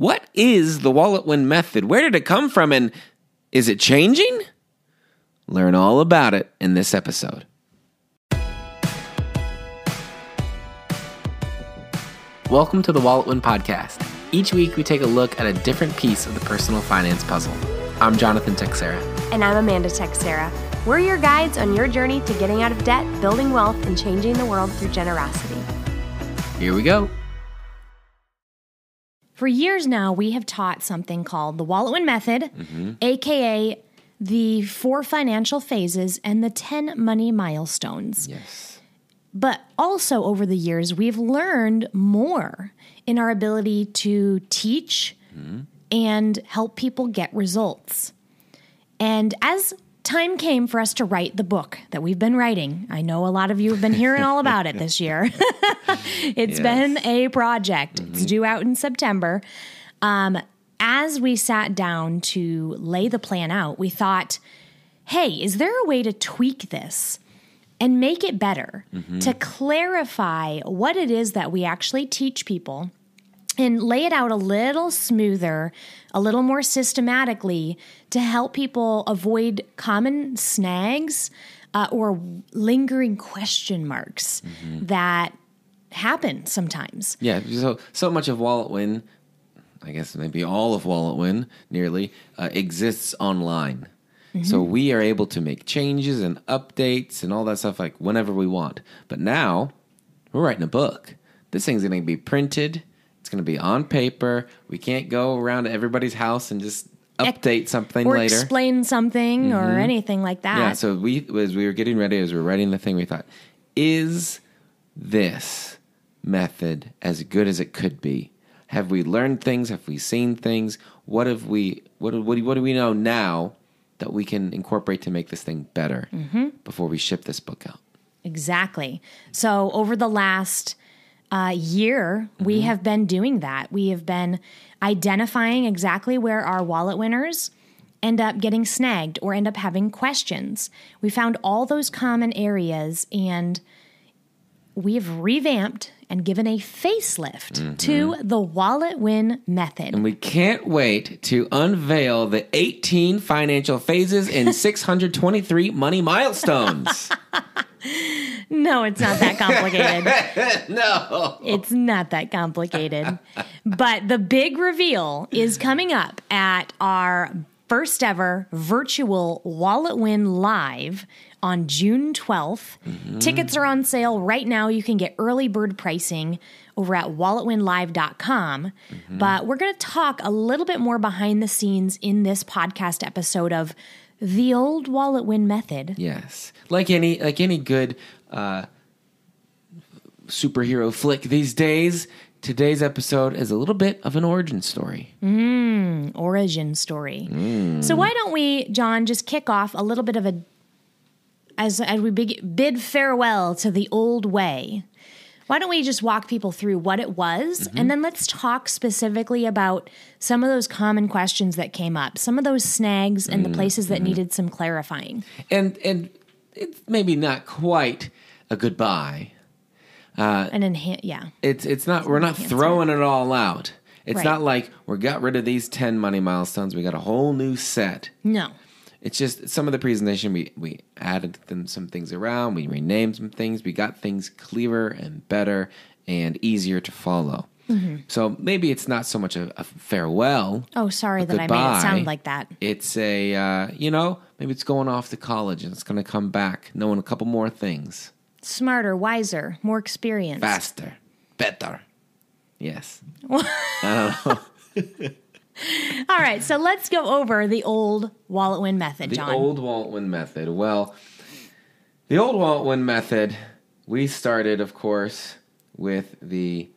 What is the wallet win method? Where did it come from? And is it changing? Learn all about it in this episode. Welcome to the Wallet Win Podcast. Each week we take a look at a different piece of the personal finance puzzle. I'm Jonathan Texera. And I'm Amanda Texera. We're your guides on your journey to getting out of debt, building wealth, and changing the world through generosity. Here we go. For years now, we have taught something called the Wallet Win Method, mm-hmm. aka the four financial phases and the 10 money milestones. Yes. But also over the years, we've learned more in our ability to teach mm-hmm. and help people get results. And as time came for us to write the book that we've been writing, I know a lot of you have been hearing all about it this year. It's yes. been a project, mm-hmm. it's due out in September. Um, as we sat down to lay the plan out, we thought, hey, is there a way to tweak this? and make it better mm-hmm. to clarify what it is that we actually teach people and lay it out a little smoother, a little more systematically to help people avoid common snags uh, or lingering question marks mm-hmm. that happen sometimes. Yeah, so so much of Wallet Win, I guess maybe all of Wallet Win nearly uh, exists online. Mm-hmm. So we are able to make changes and updates and all that stuff like whenever we want. But now we're writing a book. This thing's going to be printed. It's going to be on paper. We can't go around to everybody's house and just update something or later. explain something mm-hmm. or anything like that. Yeah. So we, as we were getting ready, as we were writing the thing, we thought, is this method as good as it could be? Have we learned things? Have we seen things? What have we? What, what, what do we know now that we can incorporate to make this thing better mm-hmm. before we ship this book out. Exactly. So over the last uh, year, mm-hmm. we have been doing that. We have been identifying exactly where our wallet winners end up getting snagged or end up having questions. We found all those common areas and we have revamped and given a facelift mm-hmm. to the wallet win method. And we can't wait to unveil the 18 financial phases and 623 money milestones. no, it's not that complicated. no. It's not that complicated. but the big reveal is coming up at our first ever virtual Wallet Win Live on June 12th. Mm-hmm. Tickets are on sale right now. You can get early bird pricing over at walletwinlive.com. Mm-hmm. But we're going to talk a little bit more behind the scenes in this podcast episode of the old wallet win method. Yes. Like any like any good uh, superhero flick these days, today's episode is a little bit of an origin story. Mm, origin story. Mm. So why don't we, John, just kick off a little bit of a as as we big, bid farewell to the old way, why don't we just walk people through what it was mm-hmm. and then let's talk specifically about some of those common questions that came up, some of those snags and mm-hmm. the places that mm-hmm. needed some clarifying. And and it's maybe not quite a goodbye. Uh, an enhance, yeah. It's it's not. It's we're not throwing it all out. It's right. not like we got rid of these ten money milestones. We got a whole new set. No it's just some of the presentation we we added them some things around we renamed some things we got things clearer and better and easier to follow. Mm-hmm. so maybe it's not so much a, a farewell oh sorry that goodbye. i made it sound like that. It's a uh, you know maybe it's going off to college and it's going to come back knowing a couple more things. Smarter wiser more experienced. Faster better. Yes. I don't know All right, so let's go over the old wallet win method, the John. The old wallet win method. Well, the old wallet win method, we started, of course, with the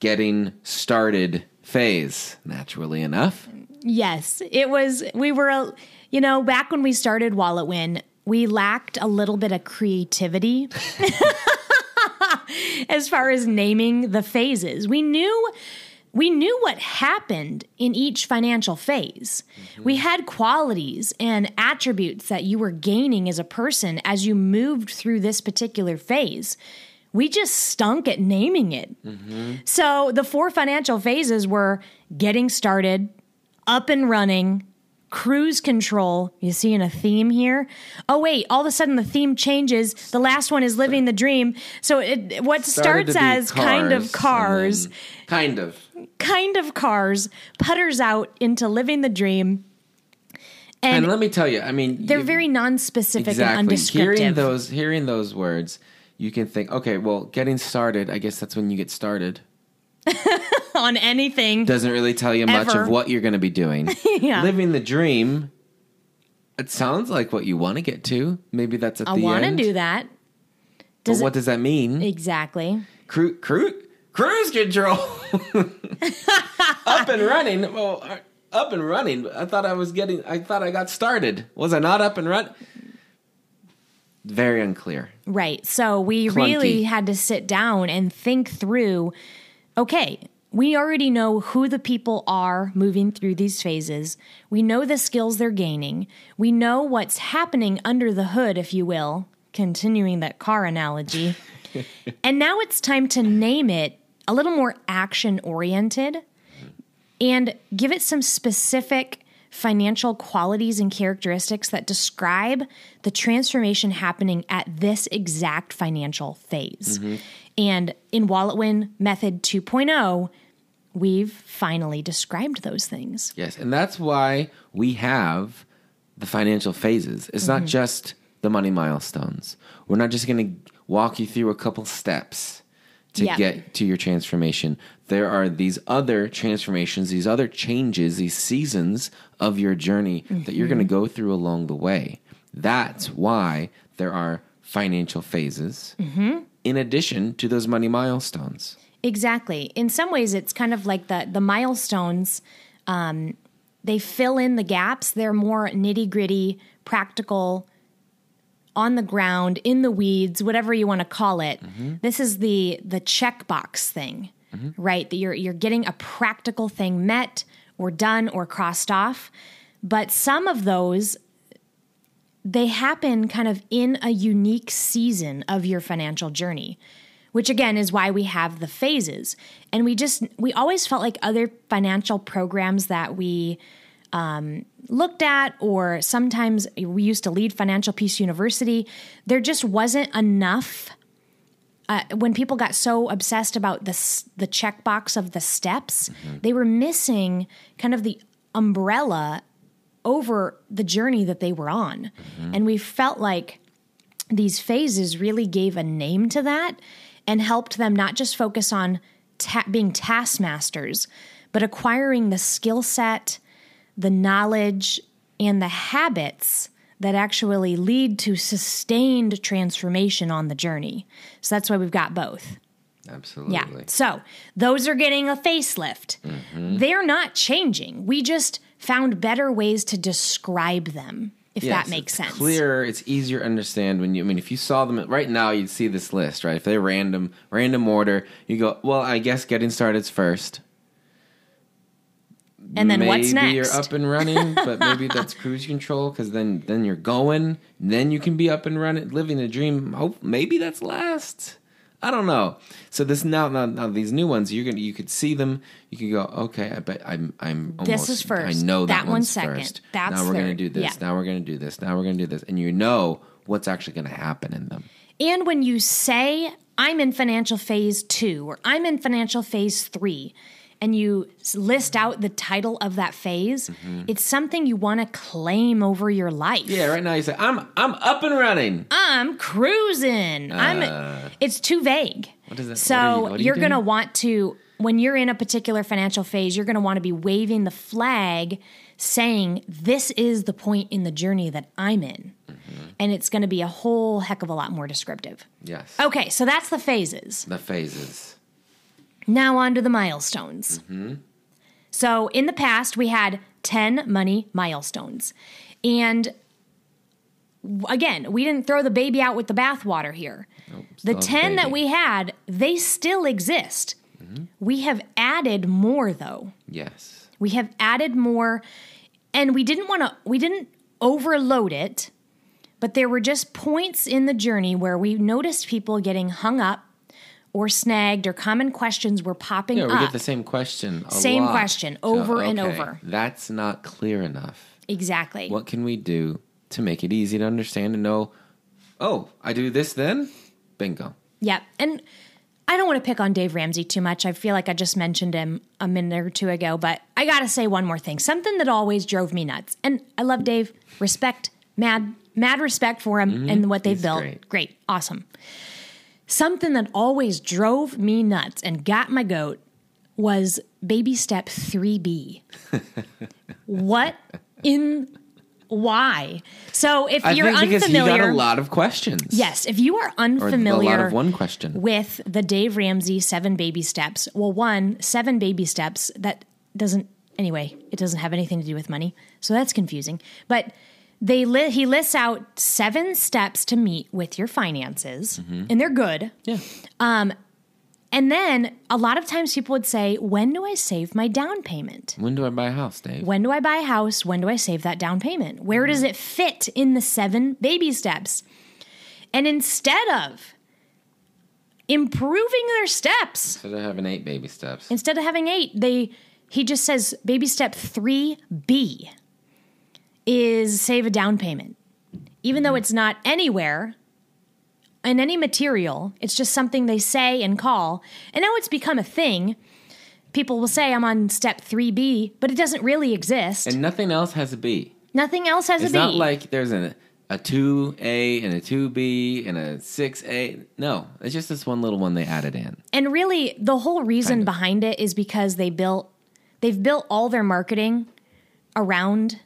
getting started phase, naturally enough. Yes, it was, we were, you know, back when we started Wallet Win, we lacked a little bit of creativity. as far as naming the phases. We knew we knew what happened in each financial phase. Mm-hmm. We had qualities and attributes that you were gaining as a person as you moved through this particular phase. We just stunk at naming it. So the four financial phases were getting started, up and running, cruise control. You seeing a theme here? Oh wait, all of a sudden the theme changes. The last one is living the dream. So it what Started starts as kind of cars, kind of. Kind of cars, putters out into living the dream. And, And, let me tell you, I mean, they're you- very non-specific exactly and undescriptive. hearing those hearing those words, you can think, okay, well, getting started. I guess that's when you get started. on anything. Doesn't really tell you much of what you're going to be doing. yeah. Living the dream. It sounds like what you want to get to. Maybe that's at I the want to end. do that. But Does what does that mean? Exactly. Cru- cru- cruise control. up and running. Well, uh, up and running. I thought I was getting. I thought I got started. Was I not up and run? Very unclear. Right. So we Clunky. really had to sit down and think through okay, we already know who the people are moving through these phases. We know the skills they're gaining. We know what's happening under the hood, if you will, continuing that car analogy. and now it's time to name it a little more action oriented and give it some specific financial qualities and characteristics that describe the transformation happening at this exact financial phase. And in Wallet Win Method 2.0, we've finally described those things. Yes, and that's why we have the financial phases. It's Mm-hmm. not just the money milestones. We're not just going to walk you through a couple steps to Yeah. get to your transformation. There are these other transformations, these other changes, these seasons of your journey that you're going to Mm-hmm. go through along the way. That's why there are financial phases Mm-hmm. in addition to those money milestones. Exactly. In some ways, it's kind of like the the milestones. Um, they fill in the gaps. They're more nitty gritty, practical, on the ground, in the weeds, whatever you want to call it. This is the the checkbox thing, right? That you're you're getting a practical thing met or done or crossed off. But some of those they happen kind of in a unique season of your financial journey which again is why we have the phases and we just we always felt like other financial programs that we um, looked at or sometimes we used to lead financial peace university there just wasn't enough uh, when people got so obsessed about the the checkbox of the steps, they were missing kind of the umbrella over the journey that they were on, and we felt like these phases really gave a name to that and helped them not just focus on ta- being taskmasters, but acquiring the skill set, the knowledge, and the habits that actually lead to sustained transformation on the journey. So that's why we've got both. Absolutely. Yeah. So those are getting a facelift. Mm-hmm. They're not changing. We just found better ways to describe them, if Yes, that makes it's sense. Clearer, it's easier to understand when you. I mean, if you saw them right now, you'd see this list, right? If they're random, random order, you go, well, I guess getting started's first. And then maybe what's next? you're up and running, but maybe that's cruise control because then then you're going, then you can be up and running, living the dream. Hope maybe that's last. I don't know. So this now, now, now these new ones, you're gonna you could see them. You can go, okay, I bet I'm I'm almost. This is first. I know that, That one's one's second. first. That's now we're gonna do this. Yeah. Now we're gonna do this. Now we're gonna do this, and you know what's actually gonna happen in them. And when you say, I'm in financial phase two or I'm in financial phase three, and you list out the title of that phase, it's something you want to claim over your life. Mm-hmm. Yeah, right now you say, I'm I'm up and running. I'm cruising. I'm. It's too vague. Uh. What that- So you- are you gonna want to when you're in a particular financial phase, you're gonna want to be waving the flag, saying this is the point in the journey that I'm in, Mm-hmm. and it's gonna be a whole heck of a lot more descriptive. Yes. Okay, so that's the phases. The phases. Now on to the milestones. Mm-hmm. So in the past, we had 10 money milestones. And again, we didn't throw the baby out with the bathwater here. the still have 10 that we had, they still exist. Mm-hmm. We have added more though. Yes. We have added more and we didn't want to we didn't overload it, but there were just points in the journey where we noticed people getting hung up or snagged or common questions were popping up. Yeah, we up. get the same question. A Same lot. question, over and okay, over. That's not clear enough. exactly. What can we do to make it easy to understand and know? Oh, I do this then. Bingo. Yeah. And I don't want to pick on Dave Ramsey too much. I feel like I just mentioned him a minute or two ago, but I got to say one more thing. Something that always drove me nuts. And I love Dave. Respect, mad, mad respect for him mm-hmm. and what they've He's built. great. great. Awesome. Something that always drove me nuts and got my goat was baby step 3B. what in why? So if I you're think because he unfamiliar, got a lot of questions. yes, if you are unfamiliar a lot of one question. with the Dave Ramsey seven baby steps. Well, one, seven baby steps, that doesn't, anyway, it doesn't have anything to do with money. So that's confusing. But they li- he lists out seven steps to meet with your finances, mm-hmm. and they're good. Yeah. Um, and then a lot of times people would say, When do I save my down payment? When do I buy a house, Dave? When do I buy a house? When do I save that down payment? Where does mm-hmm. it fit in the seven baby steps? And instead of improving their steps, Instead of having eight baby steps. instead of having eight, they he just says baby step 3B is save a down payment. Even though it's not anywhere in any material, it's just something they say and call. And now it's become a thing. People will say I'm on step 3B, but it doesn't really exist. And nothing else has a B. Nothing else has It's a B. It's not like there's a a two A and a two B and a six A. No, it's just this one little one they added in. And really, the whole reason Kind of. behind it is because they built, they've built all their marketing around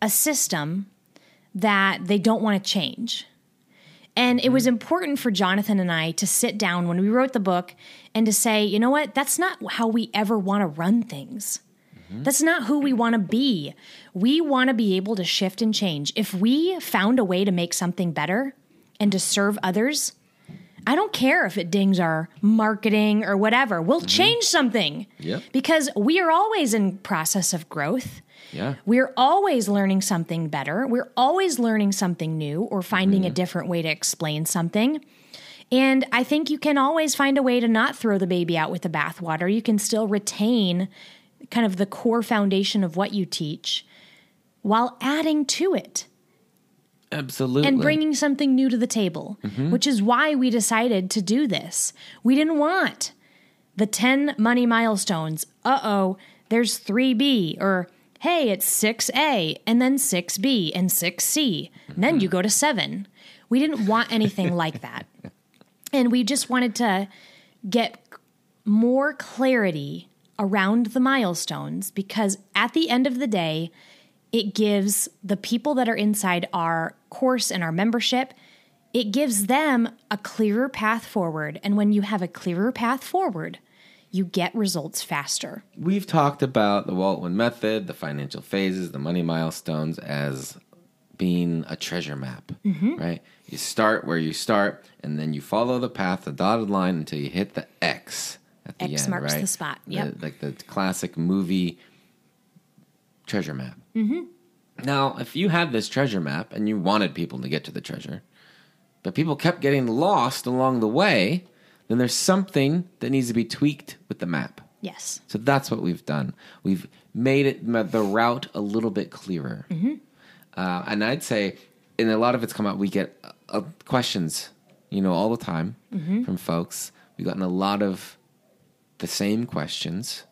a system that they don't want to change. And it was mm. important for Jonathan and I to sit down when we wrote the book and to say, you know what, that's not how we ever want to run things. Mm-hmm. That's not who we want to be. We want to be able to shift and change. If we found a way to make something better and to serve others, I don't care if it dings our marketing or whatever. We'll mm-hmm. change something. Yep. Because we are always in process of growth. Yeah. We're always learning something better. We're always learning something new or finding a different way to explain something. And I think you can always find a way to not throw the baby out with the bathwater. You can still retain kind of the core foundation of what you teach while adding to it Absolutely. and bringing something new to the table, which is why we decided to do this. We didn't want the 10 money milestones. Uh oh, there's 3B, or hey, it's 6A, and then 6B, and 6C. And then you go to 7. We didn't want anything like that. And we just wanted to get more clarity around the milestones because at the end of the day, it gives the people that are inside our course and our membership, it gives them a clearer path forward. And when you have a clearer path forward, you get results faster. We've talked about the Wallet Win method, the financial phases, the money milestones as being a treasure map, Mm-hmm. right? You start where you start, and then you follow the path, the dotted line, until you hit the X at the X end, marks right? the spot, The- like the classic movie treasure map. Mm-hmm. Now, if you had this treasure map and you wanted people to get to the treasure, but people kept getting lost along the way, then there's something that needs to be tweaked with the map. Yes. So that's what we've done. We've made it the route a little bit clearer. Uh, and I'd say, and a lot of it's come out. We get uh, uh, questions, you know, all the time from folks. We've gotten a lot of the same questions,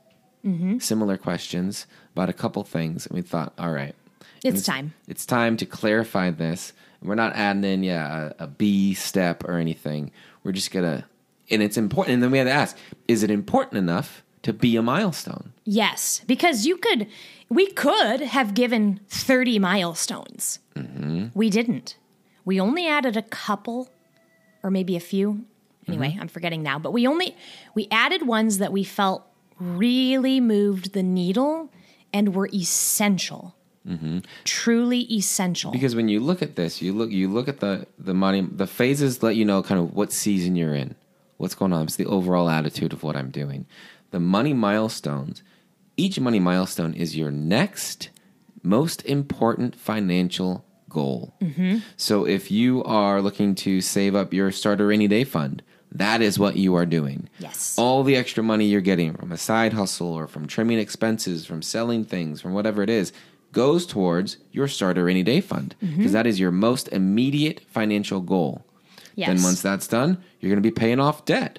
similar questions about a couple things, and we thought, all right, It's time. It's time to clarify this. We're not adding in, yeah, a, a B step or anything. We're just gonna, and it's important. And then we had to ask, is it important enough to be a milestone? Yes, because you could, we could have given 30 milestones. Mm-hmm. We didn't. We only added a couple or maybe a few. Anyway, mm-hmm. I'm forgetting now, but we only, we added ones that we felt really moved the needle and were essential. Mm-hmm. Truly essential. Because when you look at this, you look you look at the the money the phases let you know kind of what season you're in, what's going on. It's the overall attitude of what I'm doing. The money milestones, each money milestone is your next most important financial goal. So if you are looking to save up your starter rainy day fund, that is what you are doing. Yes. All the extra money you're getting from a side hustle or from trimming expenses, from selling things, from whatever it is, goes towards your starter rainy day fund because Mm-hmm. is your most immediate financial goal. Yes. Then once that's done, you're going to be paying off debt.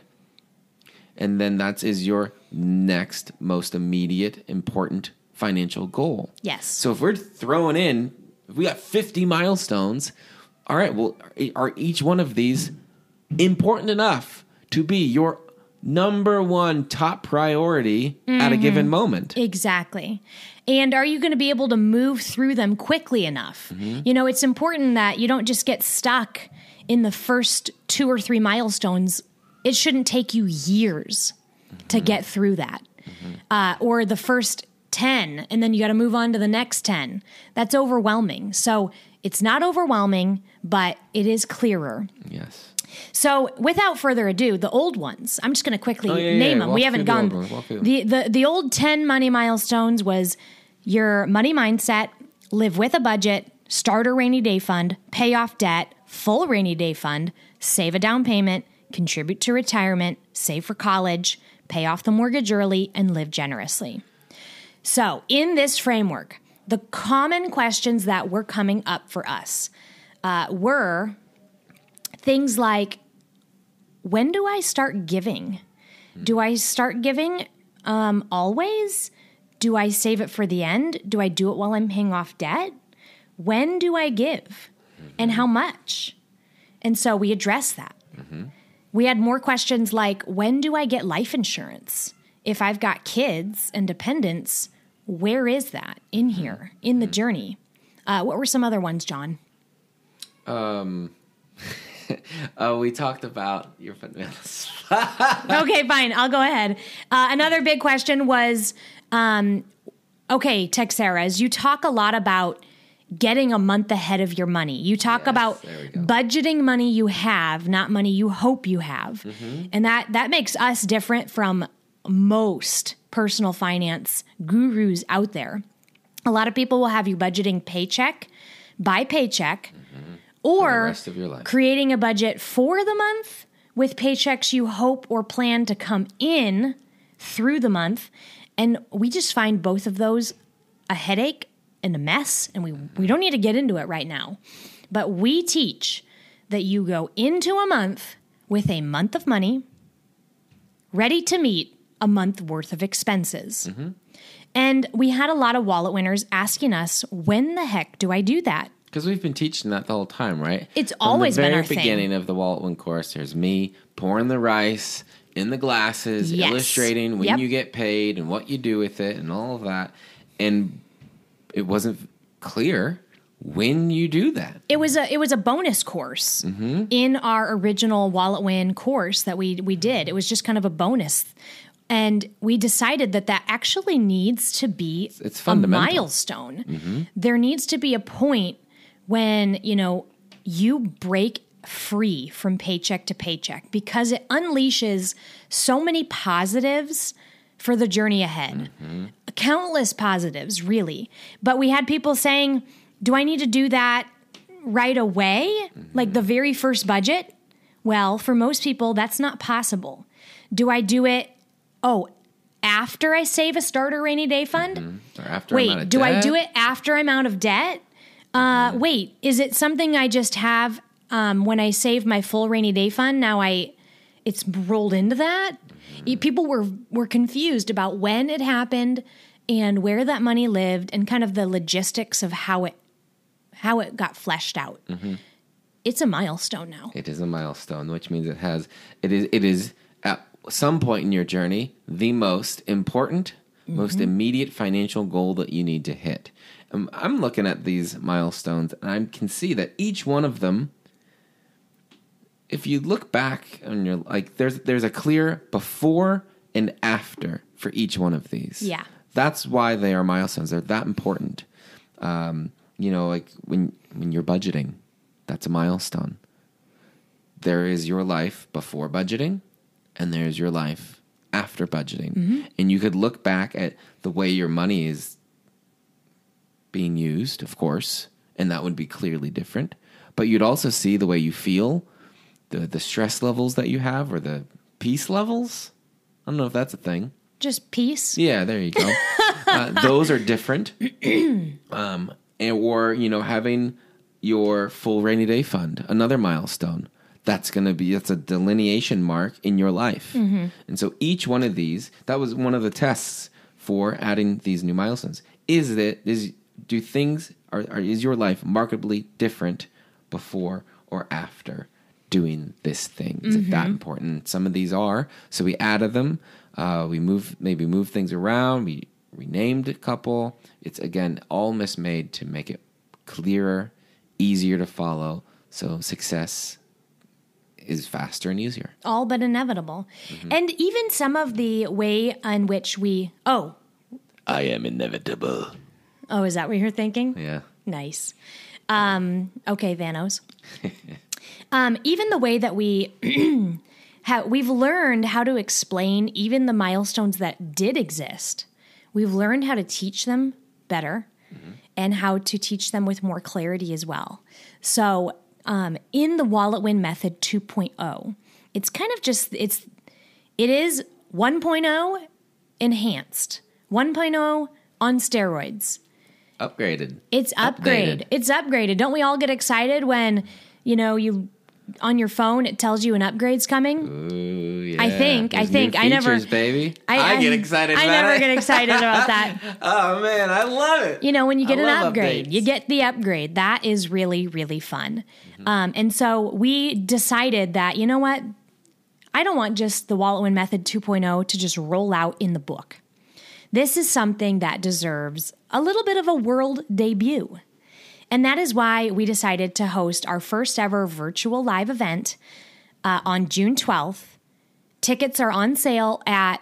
And then that is your next most immediate important financial goal. Yes. So if we're throwing in, if we got 50 milestones, all right, well, are each one of these important enough to be your number one top priority at a mm-hmm. given moment? Exactly. And are you going to be able to move through them quickly enough? Mm-hmm. You know, it's important that you don't just get stuck in the first two or three milestones. It shouldn't take you years to mm-hmm. get through that. Uh, or the first 10, and then you got to move on to the next 10. That's overwhelming. So it's not overwhelming, but it is clearer. Yes. So, without further ado, the old ones. I'm just going to quickly Oh, yeah, name yeah. them. Walk we haven't gone. ones. Walk through them. The, the the old 10 money milestones was your money mindset, live with a budget, start a rainy day fund, pay off debt, full rainy day fund, save a down payment, contribute to retirement, save for college, pay off the mortgage early, and live generously. So, in this framework, the common questions that were coming up for us uh, were things like when do I start giving? Do I start giving um, always? Do I save it for the end? Do I do it while I'm paying off debt? When do I give? And how much? And so we address that. We had more questions like when do I get life insurance? If I've got kids and dependents, where is that in here, in the journey? Uh, what were some other ones, John? Uh, we talked about your okay, fine. I'll go ahead. Uh, another big question was um, okay, Texeras, you talk a lot about getting a month ahead of your money. You talk Yes, about there we go. budgeting money you have, not money you hope you have. Mm-hmm. And that, that makes us different from most personal finance gurus out there. A lot of people will have you budgeting paycheck by paycheck Mm-hmm. Rest of your life. creating a budget for the month with paychecks you hope or plan to come in through the month. And we just find both of those a headache and a mess. And we, we don't need to get into it right now. But we teach that you go into a month with a month of money, ready to meet a month worth of expenses. Mm-hmm. And we had a lot of wallet winners asking us, when the heck do I do that? Because we've been teaching that the whole time, right? It's From always the been very our thing. beginning of the Wallet Win course. There's me pouring the rice in the glasses, Yes. illustrating when Yep. you get paid and what you do with it, and all of that. And it wasn't clear when you do that. it was a it was a bonus course mm-hmm. in our original wallet win course that we we did it was just kind of a bonus and we decided that that actually needs to be It's a fundamental. milestone mm-hmm. there needs to be a point when you know you break free from paycheck to paycheck because it unleashes so many positives for the journey ahead mm-hmm. countless positives, really. But we had people saying, Do I need to do that right away? Mm-hmm. Like the very first budget? Well, for most people, that's not possible. Do I do it, oh, after I save a starter rainy day fund? Mm-hmm. Or after I'm out Wait, do I do it after I'm out of debt? Uh, wait, is it something I just have um, when I save my full rainy day fund? Now I, it's rolled into that. People were were confused about when it happened and where that money lived and kind of the logistics of how it how it got fleshed out. It's a milestone now. It is a milestone, which means it has it is it is at some point in your journey the most important, most immediate financial goal that you need to hit. Um, I'm looking at these milestones, and I can see that each one of them. If you look back on your like, there's there's a clear before and after for each one of these. Yeah. that's why they are milestones. They're that important. Um, you know, like when when you're budgeting, that's a milestone there is your life before budgeting and there's your life after budgeting. And you could look back at the way your money is being used, of course, and that would be clearly different. But you'd also see the way you feel the the stress levels that you have or the peace levels. I don't know if that's a thing. Just peace. Yeah, there you go. uh, those are different. um, and, or you know, having your full rainy day fund, another milestone. That's going to be that's a delineation mark in your life. And so each one of these, that was one of the tests for adding these new milestones. Is that is do things are, are is your life markedly different before or after doing this thing? Is it that important? Some of these are. So we added them. Uh, we move maybe move things around. We renamed a couple. It's again all mismade to make it clearer, easier to follow. So success is faster and easier. all but inevitable. And even some of the way in which we oh I am inevitable. Oh is that what you're thinking? Yeah. Nice. Um, okay, Thanos. um, even the way that we have, we've learned how to explain even the milestones that did exist. We've learned how to teach them better and how to teach them with more clarity as well. So, um, in the Wallet Win Method 2.0, it's kind of just it's it is 1.0 enhanced, 1.0 on steroids. Upgraded. It's upgrade. Updated. It's upgraded. Don't we all get excited when, you know, you on your phone it tells you an upgrade's coming? Ooh, yeah. I think- I think. new I never- features, baby. I, get excited. I about never it. get excited about that. oh man, I love it. You know, when you get I an upgrade, updates. you get the upgrade. That is really, really fun. Mm-hmm. Um, and so we decided that, you know what? I don't want just the Wallet Win Method 2.0 to just roll out in the book. This is something that deserves a little bit of a world debut. And that is why we decided to host our first ever virtual live event uh, on June 12th. Tickets are on sale at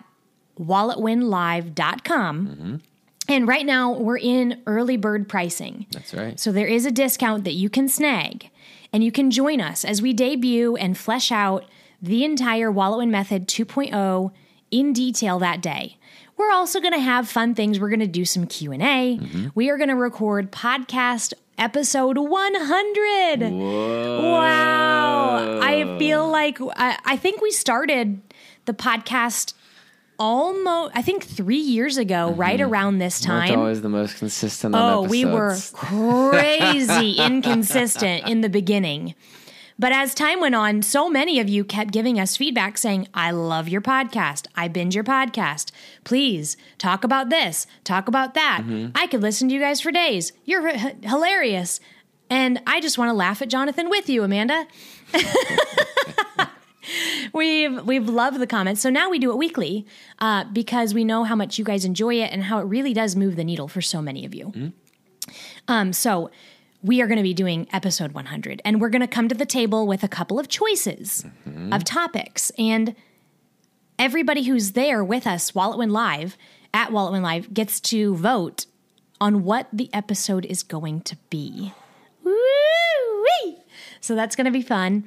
walletwinlive.com. And right now we're in early bird pricing. That's right. So there is a discount that you can snag, and you can join us as we debut and flesh out the entire Wallet Win Method 2.0 in detail that day. We're also going to have fun things. We're going to do some Q and A. Mm-hmm. We are going to record podcast episode 100. Wow! I feel like I, I think we started the podcast almost. I think three years ago, mm-hmm. right around this time. always the most consistent. Oh, we were crazy inconsistent in the beginning. But as time went on, so many of you kept giving us feedback saying, I love your podcast. I binge your podcast. Please talk about this, talk about that. I could listen to you guys for days. You're h- hilarious. And I just want to laugh at Jonathan with you, Amanda. we've we've loved the comments. So now we do it weekly uh, because we know how much you guys enjoy it and how it really does move the needle for so many of you. Um, so we are going to be doing episode 100, and we're going to come to the table with a couple of choices of topics. And everybody who's there with us, Wallet Win Live, at Wallet Win Live, gets to vote on what the episode is going to be. Woo-wee! So that's going to be fun.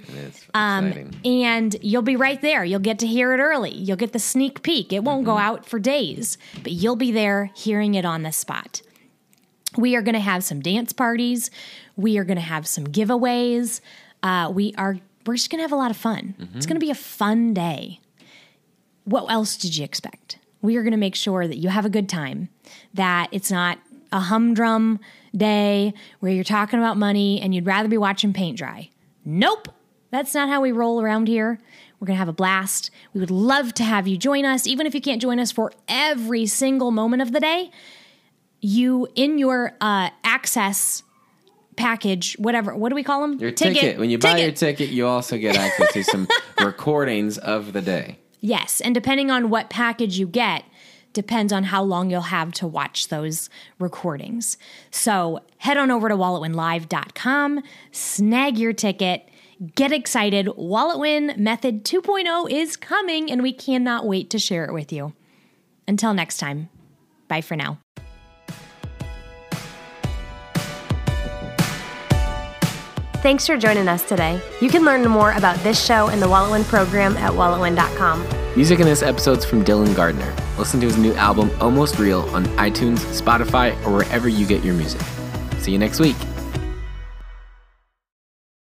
Um, and you'll be right there. You'll get to hear it early. You'll get the sneak peek. It won't go out for days, but you'll be there hearing it on the spot. We are going to have some dance parties. We are going to have some giveaways. Uh, we are. We're just going to have a lot of fun. It's going to be a fun day. What else did you expect? We are going to make sure that you have a good time. That it's not a humdrum day where you're talking about money and you'd rather be watching paint dry. Nope. That's not how we roll around here. We're going to have a blast. We would love to have you join us, even if you can't join us for every single moment of the day you in your uh, access package, whatever. What do we call them? Your ticket. When you buy your ticket, you also get access to some recordings of the day. yes, and depending on what package you get, depends on how long you'll have to watch those recordings. So head on over to walletwinlive.com, snag your ticket. Get excited. Wallet Win Method 2.0 is coming, and we cannot wait to share it with you. Until next time, bye for now. Thanks for joining us today. You can learn more about this show and the WalletWin program at walletwin.com. Music in this episode's from Dylan Gardner. Listen to his new album, Almost Real, on iTunes, Spotify, or wherever you get your music. See you next week.